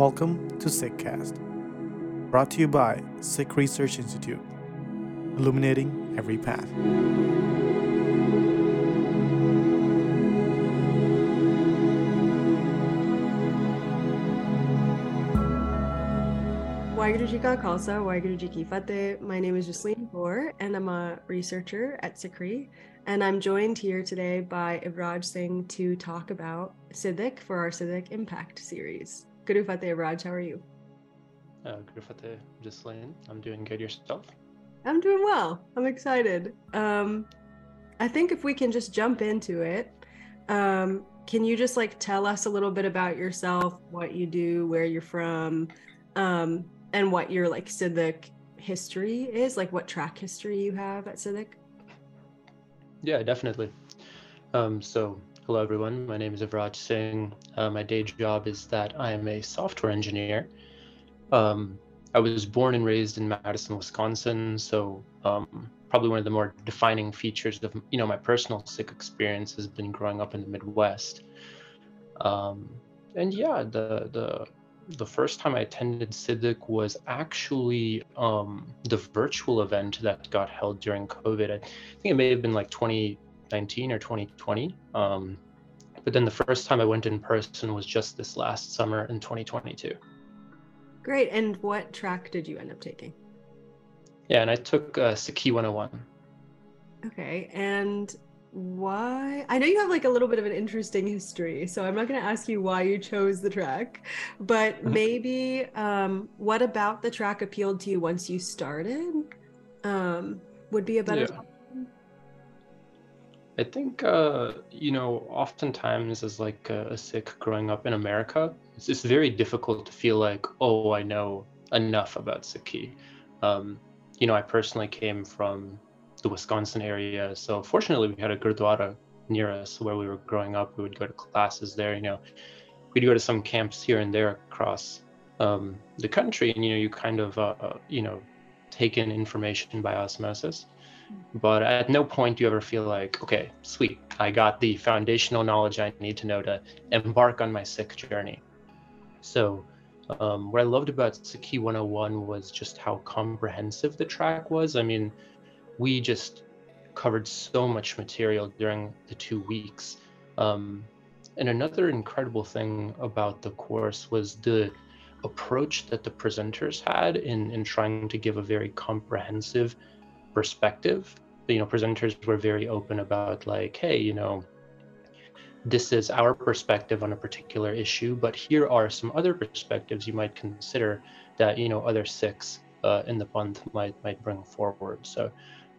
Welcome to SikhCast, brought to you by Sikh Research Institute, illuminating every path. Ki Fateh. My name is Jasleen Kaur, and I'm a researcher at SikhRI. And I'm joined here today by Ivraj Singh to talk about Sidak for our Sidak Impact series. Guru Fateh, Ivraj, how are you? Uh, Guru Fateh, Jasleen. I'm doing good yourself. I'm doing well. I'm excited. Um, I think if we can just jump into it, um, can you just like tell us a little bit about yourself, what you do, where you're from, um, and what your like Sidak history is, like what track history you have at Sidak? Yeah, definitely. Um, so, hello everyone. My name is Ivraj Singh. Uh, my day job is that I am a software engineer. Um, I was born and raised in Madison, Wisconsin. So, um, probably one of the more defining features of you know my personal Sikh experience has been growing up in the Midwest. Um, and yeah, the the the first time I attended Sidak was actually um, the virtual event that got held during COVID. I think it may have been like 2019 or 2020. Um, but then the first time I went in person was just this last summer in 2022. Great. And what track did you end up taking? Yeah, and I took uh, Sikhi 101. Okay. And why i know you have like a little bit of an interesting history so i'm not going to ask you why you chose the track but maybe um what about the track appealed to you once you started um would be a better Yeah. I think, uh, you know, oftentimes as like a, a Sikh growing up in America, it's, it's very difficult to feel like, oh, I know enough about Sikhi. Um, you know, I personally came from the Wisconsin area, so fortunately we had a Gurdwara near us where we were growing up. We would go to classes there, you know, we'd go to some camps here and there across um, the country, and you know, you kind of, uh, uh, you know, take in information by osmosis but at no point do you ever feel like okay sweet i got the foundational knowledge i need to know to embark on my Sikh journey. So um, what i loved about Sikhi 101 was just how comprehensive the track was. I mean we just covered so much material during the two weeks. Um, and another incredible thing about the course was the approach that the presenters had in, in trying to give a very comprehensive perspective. You know presenters were very open about like hey you know this is our perspective on a particular issue but here are some other perspectives you might consider that you know other Sikhs uh, in the month might might bring forward. So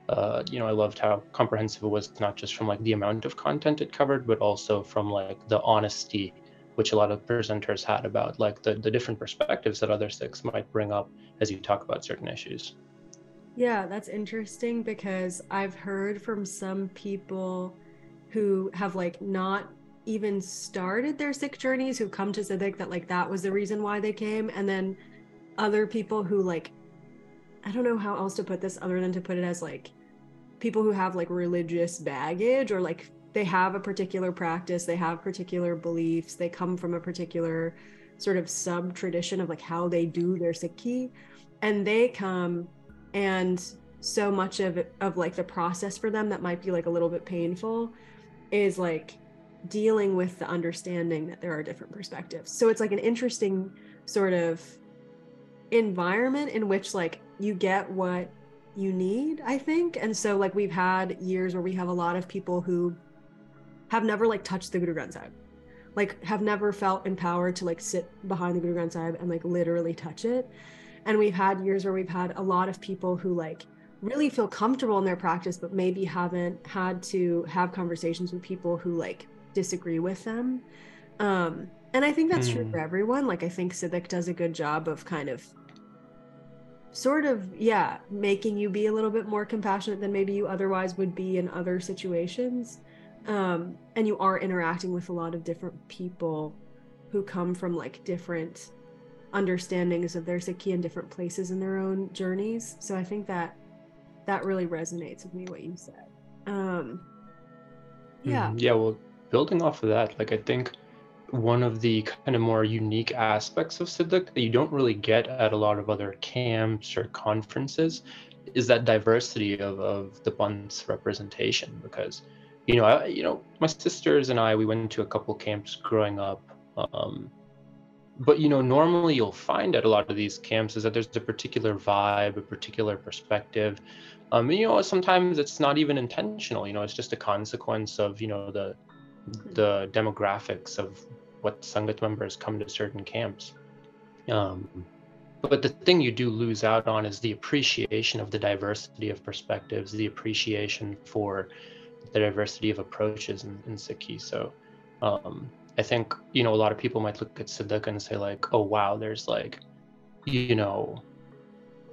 uh, you know i loved how comprehensive it was not just from like the amount of content it covered but also from like the honesty which a lot of presenters had about like the, the different perspectives that other Sikhs might bring up as you talk about certain issues Yeah, that's interesting because I've heard from some people who have like not even started their Sikh journeys who come to Sidak that like that was the reason why they came. And then other people who like, I don't know how else to put this other than to put it as like people who have like religious baggage or like they have a particular practice, they have particular beliefs, they come from a particular sort of sub tradition of like how they do their Sikhi. And they come and so much of of like the process for them that might be like a little bit painful is like dealing with the understanding that there are different perspectives. So it's like an interesting sort of environment in which like you get what you need i think. And so like we've had years where we have a lot of people who have never like touched the guru granth sahib like have never felt empowered to like sit behind the guru granth sahib and like literally touch it and we've had years where we've had a lot of people who like really feel comfortable in their practice but maybe haven't had to have conversations with people who like disagree with them. Um and i think that's true Hmm. for everyone. Like i think Sidak does a good job of kind of sort of yeah making you be a little bit more compassionate than maybe you otherwise would be in other situations. Um and you are interacting with a lot of different people who come from like different understandings of their Sikhi in different places in their own journeys. So I think that that really resonates with me what you said. Um yeah. Mhm. Yeah. Well, building off of that, like I think one of the kind of more unique aspects of Sidak that you don't really get at a lot of other camps or conferences is that diversity of, of the Panth's representation because you know I, you know my sisters and I we went to a couple camps growing up um, but you know normally you'll find at a lot of these camps is that there's a particular vibe a particular perspective. Um, you know sometimes it's not even intentional you know it's just a consequence of you know the the demographics of what sangat members come to certain camps. Um, but the thing you do lose out on is the appreciation of the diversity of perspectives the appreciation for the diversity of approaches in, in Sikhi. So um, I think, you know, a lot of people might look at Sidak and say like, oh, wow, there's like, you know,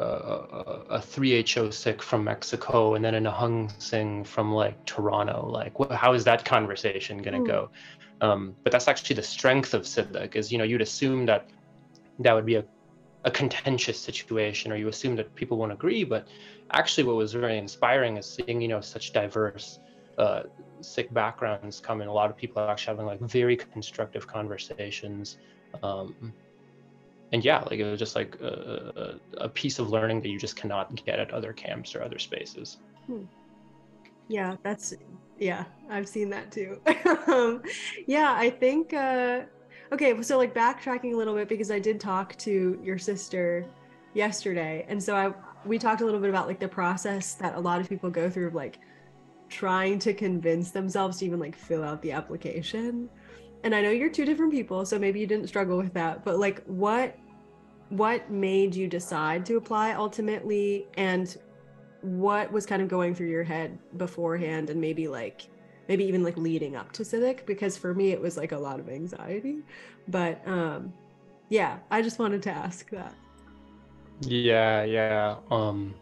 uh, a 3HO Sikh from Mexico and then an a Nihang Singh from like Toronto. Like, wh- how is that conversation going to mm. go? Um, but that's actually the strength of Sidak is, you know, you'd assume that that would be a, a contentious situation or you assume that people won't agree. But actually what was very inspiring is seeing, you know, such diverse uh, Sikh backgrounds come in. A lot of people are actually having like very constructive conversations. Um, and yeah, like it was just like a, a, piece of learning that you just cannot get at other camps or other spaces. Hmm. Yeah, that's yeah, I've seen that too. um, yeah, I think uh, okay. So like backtracking a little bit because I did talk to your sister yesterday, and so I we talked a little bit about like the process that a lot of people go through, like trying to convince themselves to even like fill out the application. And i know you're two different people so maybe you didn't struggle with that but like what what made you decide to apply ultimately? And what was kind of going through your head beforehand and maybe like maybe even like leading up to Sidak? Because for me it was like a lot of anxiety. But um yeah i just wanted to ask that. Yeah yeah um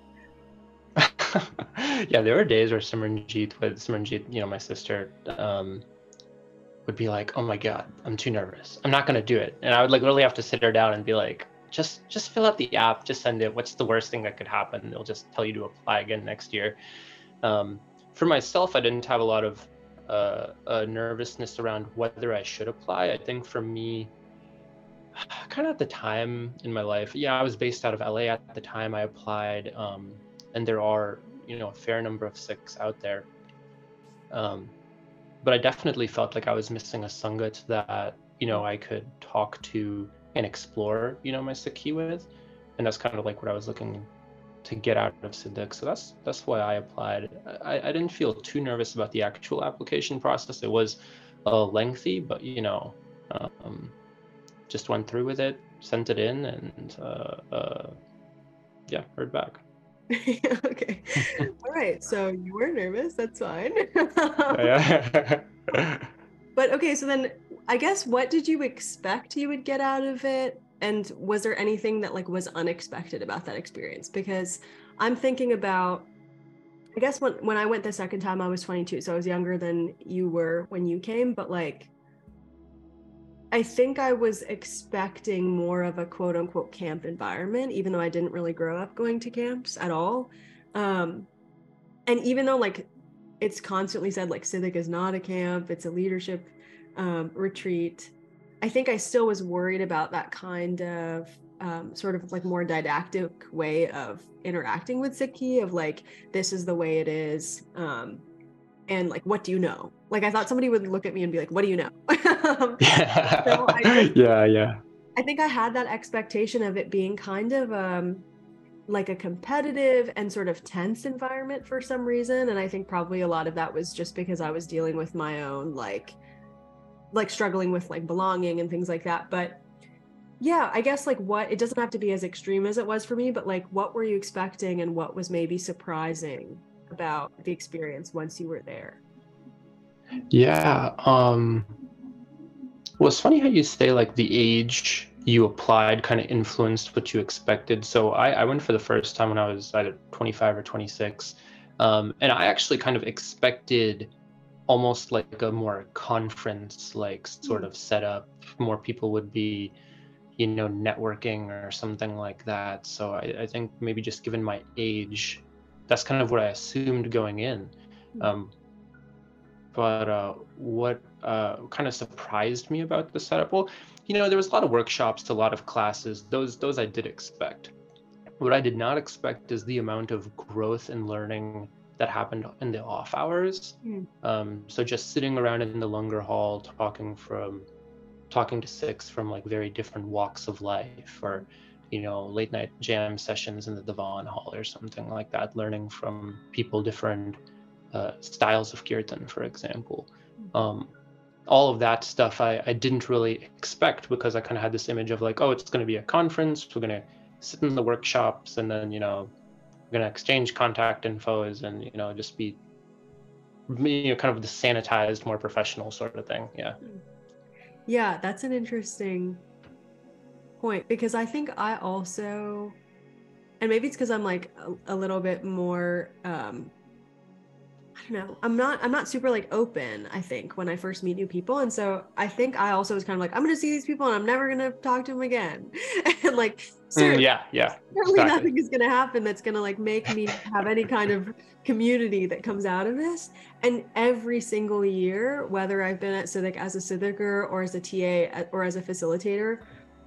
yeah, there were days where Simranjeet with Simranjeet, you know, my sister, um, would be like, "Oh my god, I'm too nervous. I'm not gonna do it," and I would like literally have to sit her down and be like, "Just, just fill out the app. Just send it. What's the worst thing that could happen? They'll just tell you to apply again next year." Um, for myself, I didn't have a lot of uh, uh, nervousness around whether I should apply. I think for me, kind of at the time in my life, yeah, I was based out of LA at the time. I applied. Um, and there are you know a fair number of Sikhs out there. Um, but I definitely felt like I was missing a sangat that you know I could talk to and explore you know my Sikhi with, and that's kind of like what I was looking to get out of Sidak. So that's that's why I applied. I, I didn't feel too nervous about the actual application process. It was uh, lengthy, but you know, um, just went through with it, sent it in, and uh, uh, yeah, heard back. okay. All right. So you were nervous. That's fine. Oh, but okay. So then I guess what did you expect you would get out of it? And was there anything that like was unexpected about that experience? Because I'm thinking about I guess when when I went the second time I was 22, so I was younger than you were when you came, but like I think I was expecting more of a quote unquote camp environment, even though I didn't really grow up going to camps at all. Um, and even though like it's constantly said like Sidak is not a camp, it's a leadership um, retreat. I think I still was worried about that kind of um, sort of like more didactic way of interacting with Sikhi of like this is the way it is. Um, and like what do you know? Like i thought somebody would look at me and be like what do you know? Yeah. So yeah yeah. I think i had that expectation of it being kind of um like a competitive and sort of tense environment for some reason and i think probably a lot of that was just because i was dealing with my own like like struggling with like belonging and things like that but yeah i guess like what it doesn't have to be as extreme as it was for me but like what were you expecting and what was maybe surprising about the experience once you were there? Yeah. Um well it's funny how you say like the age you applied kind of influenced what you expected. So I, I went for the first time when I was either 25 or 26. Um, and I actually kind of expected almost like a more conference like sort of setup. More people would be, you know, networking or something like that. So I, I think maybe just given my age, that's kind of what I assumed going in. Hmm. Um, but uh, what uh, kind of surprised me about the setup, well, you know, there was a lot of workshops, a lot of classes. Those those I did expect. What I did not expect is the amount of growth and learning that happened in the off hours. Mm. Um, so just sitting around in the Langar hall, talking from, talking to Sikhs from like very different walks of life, or you know, late night jam sessions in the Diwan hall or something like that, learning from people different uh, styles of kirtan, for example. Um, all of that stuff I, I didn't really expect because I kind of had this image of like, oh, it's going to be a conference. We're going to sit in the workshops and then, you know, we're going to exchange contact infos and, you know, just be, you know, kind of the sanitized, more professional sort of thing. Yeah. Yeah, that's an interesting point because I think I also, and maybe it's because I'm like a, a little bit more um, I don't know. I'm not I'm not super like open, I think, when I first meet new people. And so I think I also was kind of like, I'm gonna see these people and I'm never gonna talk to them again. and like Mm, yeah. Yeah. certainly exactly. nothing is gonna happen that's gonna like make me have any kind of community that comes out of this. And every single year, whether I've been at Sidak as a Sidaker or as a TA or as a facilitator,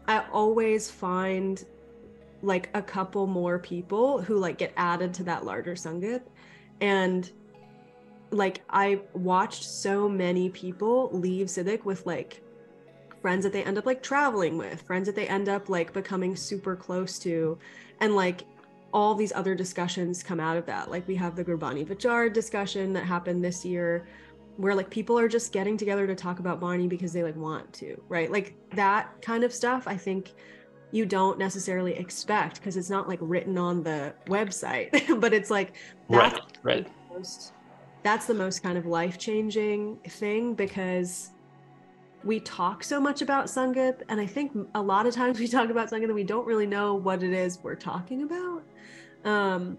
I always find like a couple more people who like get added to that larger Sangat. And like I watched so many people leave Sidak with like friends that they end up like traveling with, friends that they end up like becoming super close to, and like all these other discussions come out of that. Like we have the Gurbani Vichar discussion that happened this year where like people are just getting together to talk about Bani because they like want to, right? Like that kind of stuff I think you don't necessarily expect because it's not like written on the website, but it's like that's Right. Right. the most that's the most kind of life-changing thing because we talk so much about Sangat and I think a lot of times we talk about Sangat and we don't really know what it is we're talking about. Um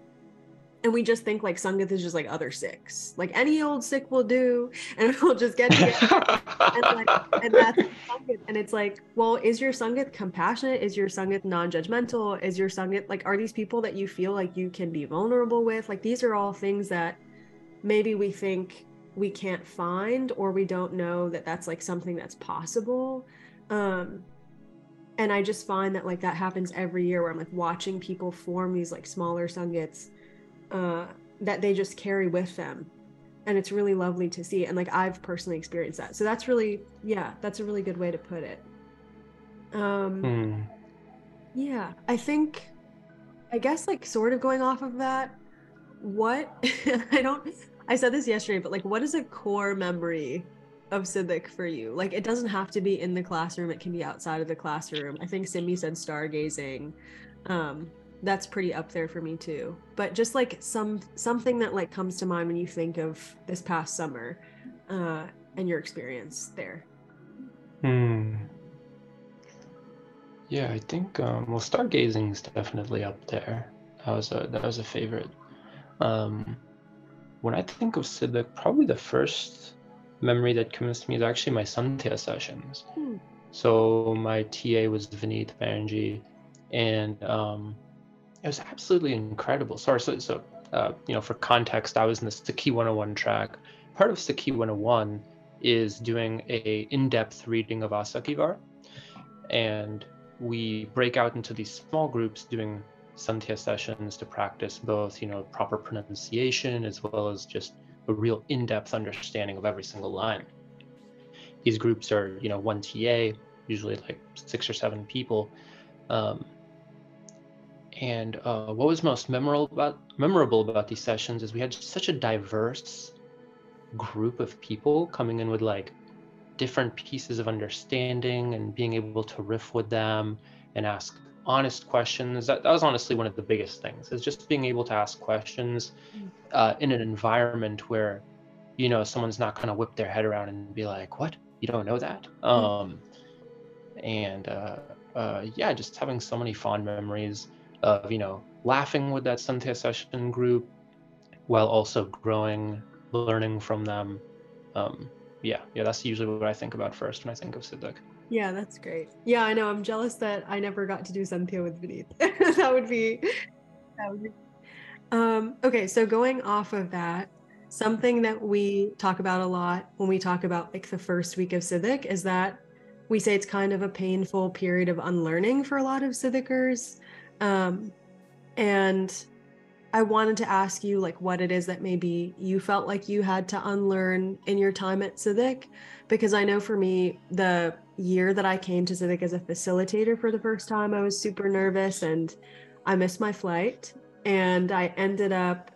and we just think like Sangat is just like other Sikhs. Like any old Sikh will do and we'll just get together and like and that's Sangat. And it's like, well, is your Sangat compassionate? Is your Sangat non-judgmental? Is your Sangat like are these people that you feel like you can be vulnerable with? Like these are all things that maybe we think we can't find or we don't know that that's like something that's possible. Um and I just find that like that happens every year where I'm like watching people form these like smaller sangats uh that they just carry with them. And it's really lovely to see and like i've personally experienced that. So that's really yeah that's a really good way to put it. Um Hmm. yeah i think i guess like sort of going off of that what i don't i said this yesterday but like what is a core memory of Sidak for you? Like it doesn't have to be in the classroom. It can be outside of the classroom. I think simi said stargazing. Um that's pretty up there for me too but just like some something that like comes to mind when you think of this past summer uh and your experience there Hmm. Yeah, I think um, well, stargazing is definitely up there. That was a that was a favorite. Um, when I think of Sidak, probably the first memory that comes to me is actually my Santya sessions. Hmm. So my TA was Vineet Banerjee, and um, it was absolutely incredible. Sorry, so, so uh, you know, for context, I was in the Sikhi 101 track. Part of Sikhi 101 is doing a in-depth reading of Asa Ki Var, and we break out into these small groups doing Santya sessions to practice both, you know, proper pronunciation as well as just a real in-depth understanding of every single line. These groups are, you know, one TA, usually like six or seven people. Um, and uh, what was most memorable about memorable about these sessions is we had such a diverse group of people coming in with like different pieces of understanding and being able to riff with them and ask honest questions. That, that was honestly one of the biggest things is just being able to ask questions uh, in an environment where, you know, someone's not going to whip their head around and be like, what? You don't know that? Um, and uh, uh, yeah, just having so many fond memories of, you know, laughing with that Santya session group while also growing, learning from them. Um, yeah, yeah, that's usually what I think about first when I think of Sidak. Yeah, that's great. Yeah, I know. I'm jealous that I never got to do Santya with Vineet. that would be that would be um okay, so going off of that, something that we talk about a lot when we talk about like the first week of Sidak is that we say it's kind of a painful period of unlearning for a lot of Sidakers. Um, and I wanted to ask you like what it is that maybe you felt like you had to unlearn in your time at Sidak. Because I know for me the year that I came to Sidak as a facilitator for the first time I was super nervous and I missed my flight. And I ended up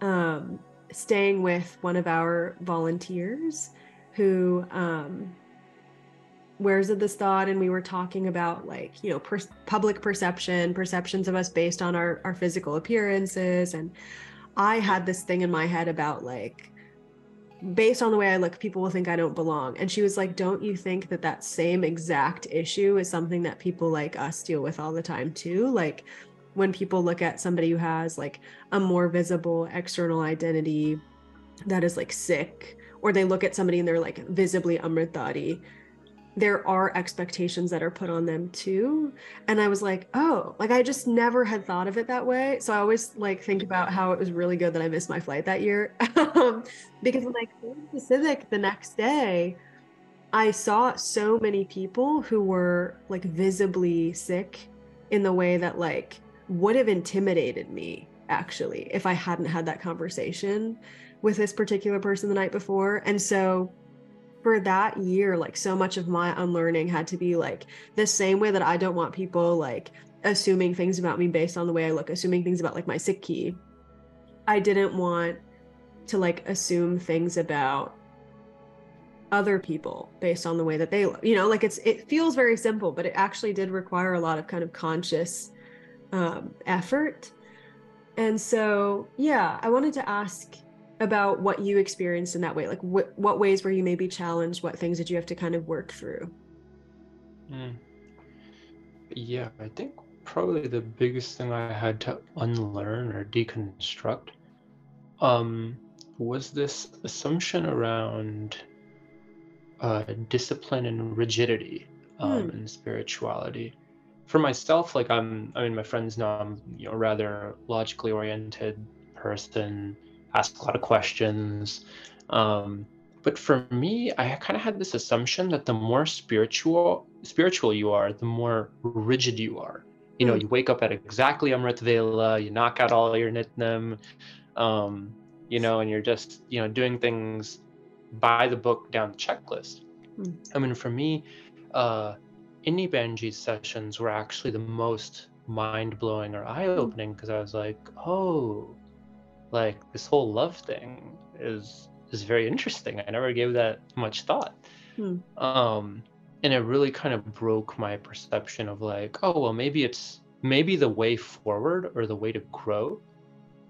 um, staying with one of our volunteers who um, wears of this thought? And we were talking about like you know per- public perception perceptions of us based on our our physical appearances. And i had this thing in my head about like based on the way i look people will think i don't belong. And she was like don't you think that that same exact issue is something that people like us deal with all the time too? Like when people look at somebody who has like a more visible external identity that is like Sikh or they look at somebody and they're like visibly amritdhari there are expectations that are put on them too. And i was like oh like i just never had thought of it that way. So i always like think about how it was really good that i missed my flight that year. Um, because when i came to Sidak the next day i saw so many people who were like visibly Sikh in the way that like would have intimidated me actually if i hadn't had that conversation with this particular person the night before. And so for that year, like so much of my unlearning had to be like the same way that I don't want people like assuming things about me based on the way I look, assuming things about like my Sikhi. I didn't want to like assume things about other people based on the way that they look. You know, like it's it feels very simple, but it actually did require a lot of kind of conscious um, effort. And so, yeah, I wanted to ask about what you experienced in that way? Like what what ways were you maybe challenged? What things did you have to kind of work through? Mm. yeah i think probably the biggest thing i had to unlearn or deconstruct um was this assumption around uh, discipline and rigidity um, mm. in spirituality. For myself like i'm i mean my friends know i'm you know rather logically oriented person ask a lot of questions. Um, but for me, I kind of had this assumption that the more spiritual spiritual you are, the more rigid you are. You know, mm. you wake up at exactly Amrit Vela, you knock out all your nitnem, um, you know, and you're just you know doing things by the book down the checklist. Mm. I mean, for me, uh, Inni Bhenji sessions were actually the most mind blowing or eye opening because I was like, oh, like this whole love thing is is very interesting. I never gave that much thought. Hmm. Um, and it really kind of broke my perception of like, oh well, maybe it's maybe the way forward or the way to grow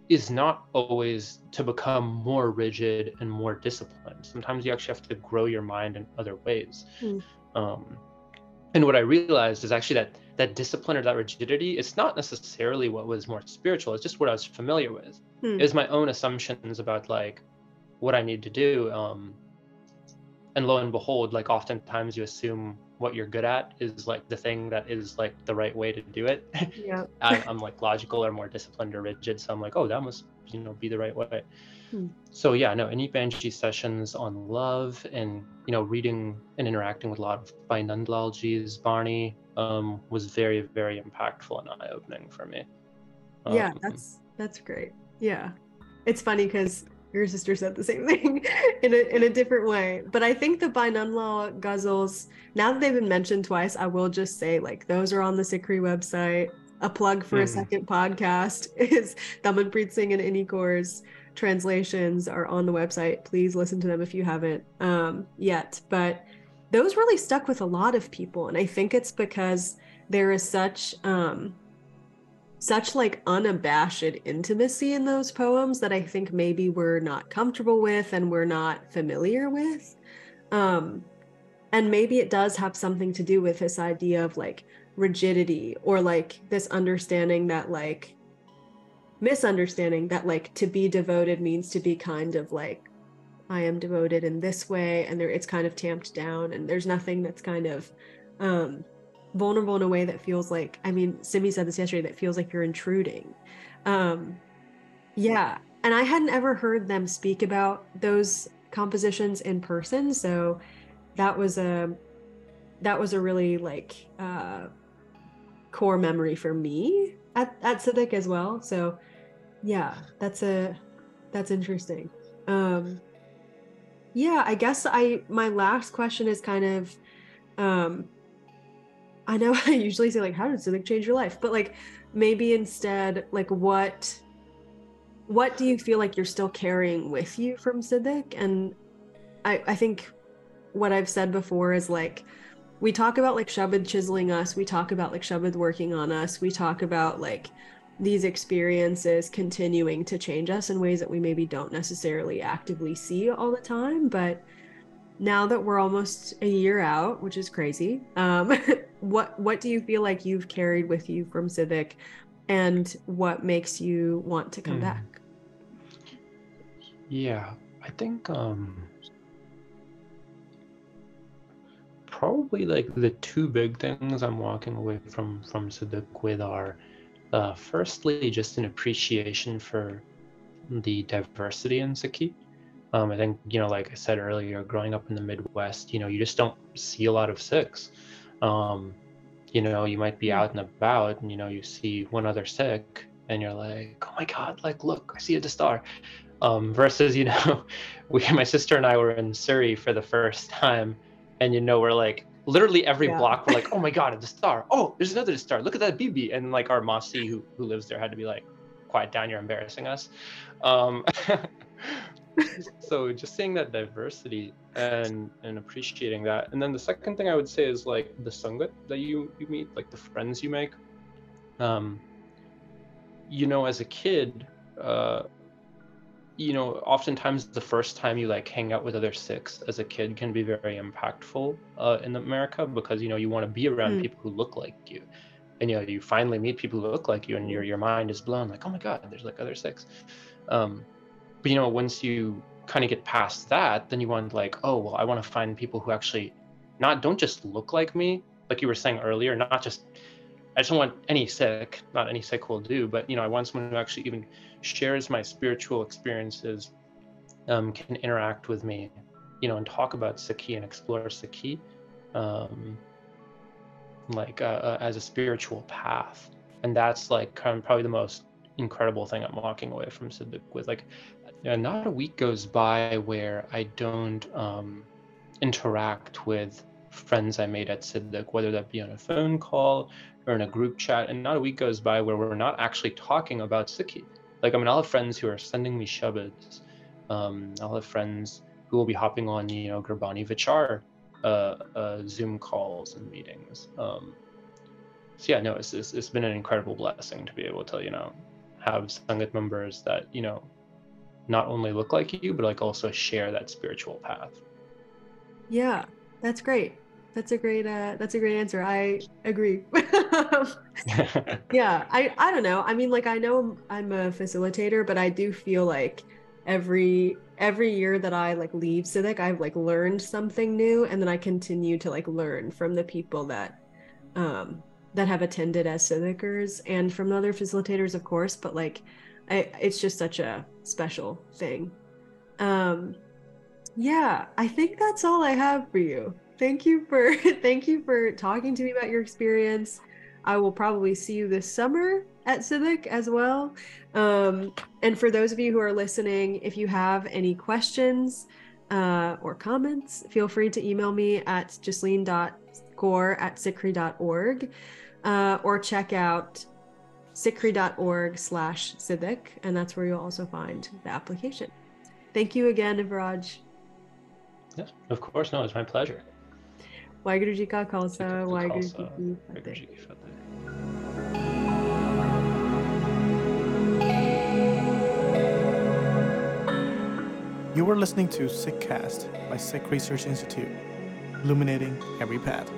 is not always to become more rigid and more disciplined. Sometimes you actually have to grow your mind in other ways. Hmm. Um, and what I realized is actually that that discipline or that rigidity, it's not necessarily what was more spiritual. It's just what I was familiar with. Hmm. It was my own assumptions about like what I need to do. Um, and lo and behold, like oftentimes you assume what you're good at is like the thing that is like the right way to do it. Yeah. I, am like logical or more disciplined or rigid. So I'm like, oh, that must, you know, be the right way. Hmm. So yeah, no, Inni Bhenji sessions on love and, you know, reading and interacting with a lot of Bhai Nandlal Bani um, was very, very impactful and eye opening for me. Um, yeah, that's, that's great. Yeah. It's funny because your sister said the same thing in a in a different way. But I think the Bhai Nandlal ghazals, now that they've been mentioned twice, I will just say like those are on the SikhRI website. A plug for mm. a second podcast is Damanpreet Singh and Inni Kaur's translations are on the website. Please listen to them if you haven't um, yet. But those really stuck with a lot of people, and I think it's because there is such um, such like unabashed intimacy in those poems that I think maybe we're not comfortable with and we're not familiar with. Um, and maybe it does have something to do with this idea of like rigidity or like this understanding that like misunderstanding that like to be devoted means to be kind of like I am devoted in this way and there it's kind of tamped down and there's nothing that's kind of um vulnerable in a way that feels like i mean simi said this yesterday that feels like you're intruding um yeah and I hadn't ever heard them speak about those compositions in person, so that was a that was a really like uh, core memory for me at at Sidak as well. So yeah, that's a that's interesting. Um, yeah, I guess I my last question is kind of um I know I usually say like how did Sidak change your life? But like maybe instead like what what do you feel like you're still carrying with you from Sidak? And I I think what I've said before is like we talk about like Shabad chiseling us, we talk about like Shabad working on us, we talk about like these experiences continuing to change us in ways that we maybe don't necessarily actively see all the time. But now that we're almost a year out, which is crazy, um, what what do you feel like you've carried with you from Sidak, and what makes you want to come mm. back? Yeah, I think um, probably like the two big things I'm walking away from from Civic with are uh, firstly, just an appreciation for the diversity in Sikhi. Um, I think, you know, like I said earlier, growing up in the Midwest, you know, you just don't see a lot of Sikhs. Um, you know, you might be hmm. out and about and, you know, you see one other Sikh and you're like, oh my God, like, look, I see a star. Um, versus, you know, we, my sister and I were in Surrey for the first time and, you know, we're like, literally every yeah. block we're like oh my god a star. Oh there's another star. Look at that bb and like our mossy who, who lives there had to be like quiet down you're embarrassing us. Um, so just seeing that diversity and and appreciating that. And then the second thing i would say is like the sangat that you you meet like the friends you make um you know as a kid uh you know oftentimes the first time you like hang out with other Sikhs as a kid can be very impactful uh, in america because you know you want to be around mm. people who look like you and you know you finally meet people who look like you and your your mind is blown like oh my god there's like other six. um, but you know once you kind of get past that then you want like oh well i want to find people who actually not don't just look like me like you were saying earlier not just I just don't want any Sikh not any Sikh will do, but you know, I want someone who actually even shares my spiritual experiences, um, can interact with me, you know, and talk about Sikhi and explore Sikhi, um, like uh, uh, as a spiritual path. And that's like kind of probably the most incredible thing I'm walking away from Sidak with. Like, know, not a week goes by where I don't um, interact with friends I made at Sidak, whether that be on a phone call or in a group chat, and not a week goes by where we're not actually talking about Sikhi. Like, I mean, I'll have friends who are sending me shabads. Um, I'll have friends who will be hopping on, you know, Gurbani Vichar uh, uh, Zoom calls and meetings. Um, so yeah, no, it's, it's, it's been an incredible blessing to be able to, you know, have Sangat members that, you know, not only look like you, but like also share that spiritual path. Yeah, that's great. That's a great uh that's a great answer. I agree. yeah, I I don't know. I mean like I know I'm a facilitator, but I do feel like every every year that I like leave Sidak, I've like learned something new and then I continue to like learn from the people that um that have attended as Sidakers and from other facilitators of course, but like I it's just such a special thing. Um yeah, I think that's all I have for you thank you for thank you for talking to me about your experience. I will probably see you this summer at Sidak as well. Um, and for those of you who are listening, if you have any questions uh, or comments, feel free to email me at jasleen.kaur at sikhri.org uh, or check out sikhri.org slash sidak, and that's where you'll also find the application. Thank you again, Ivraj. Yes, of course. No, it's my pleasure. You were listening to SikhCast by Sikh Research Institute, illuminating every path.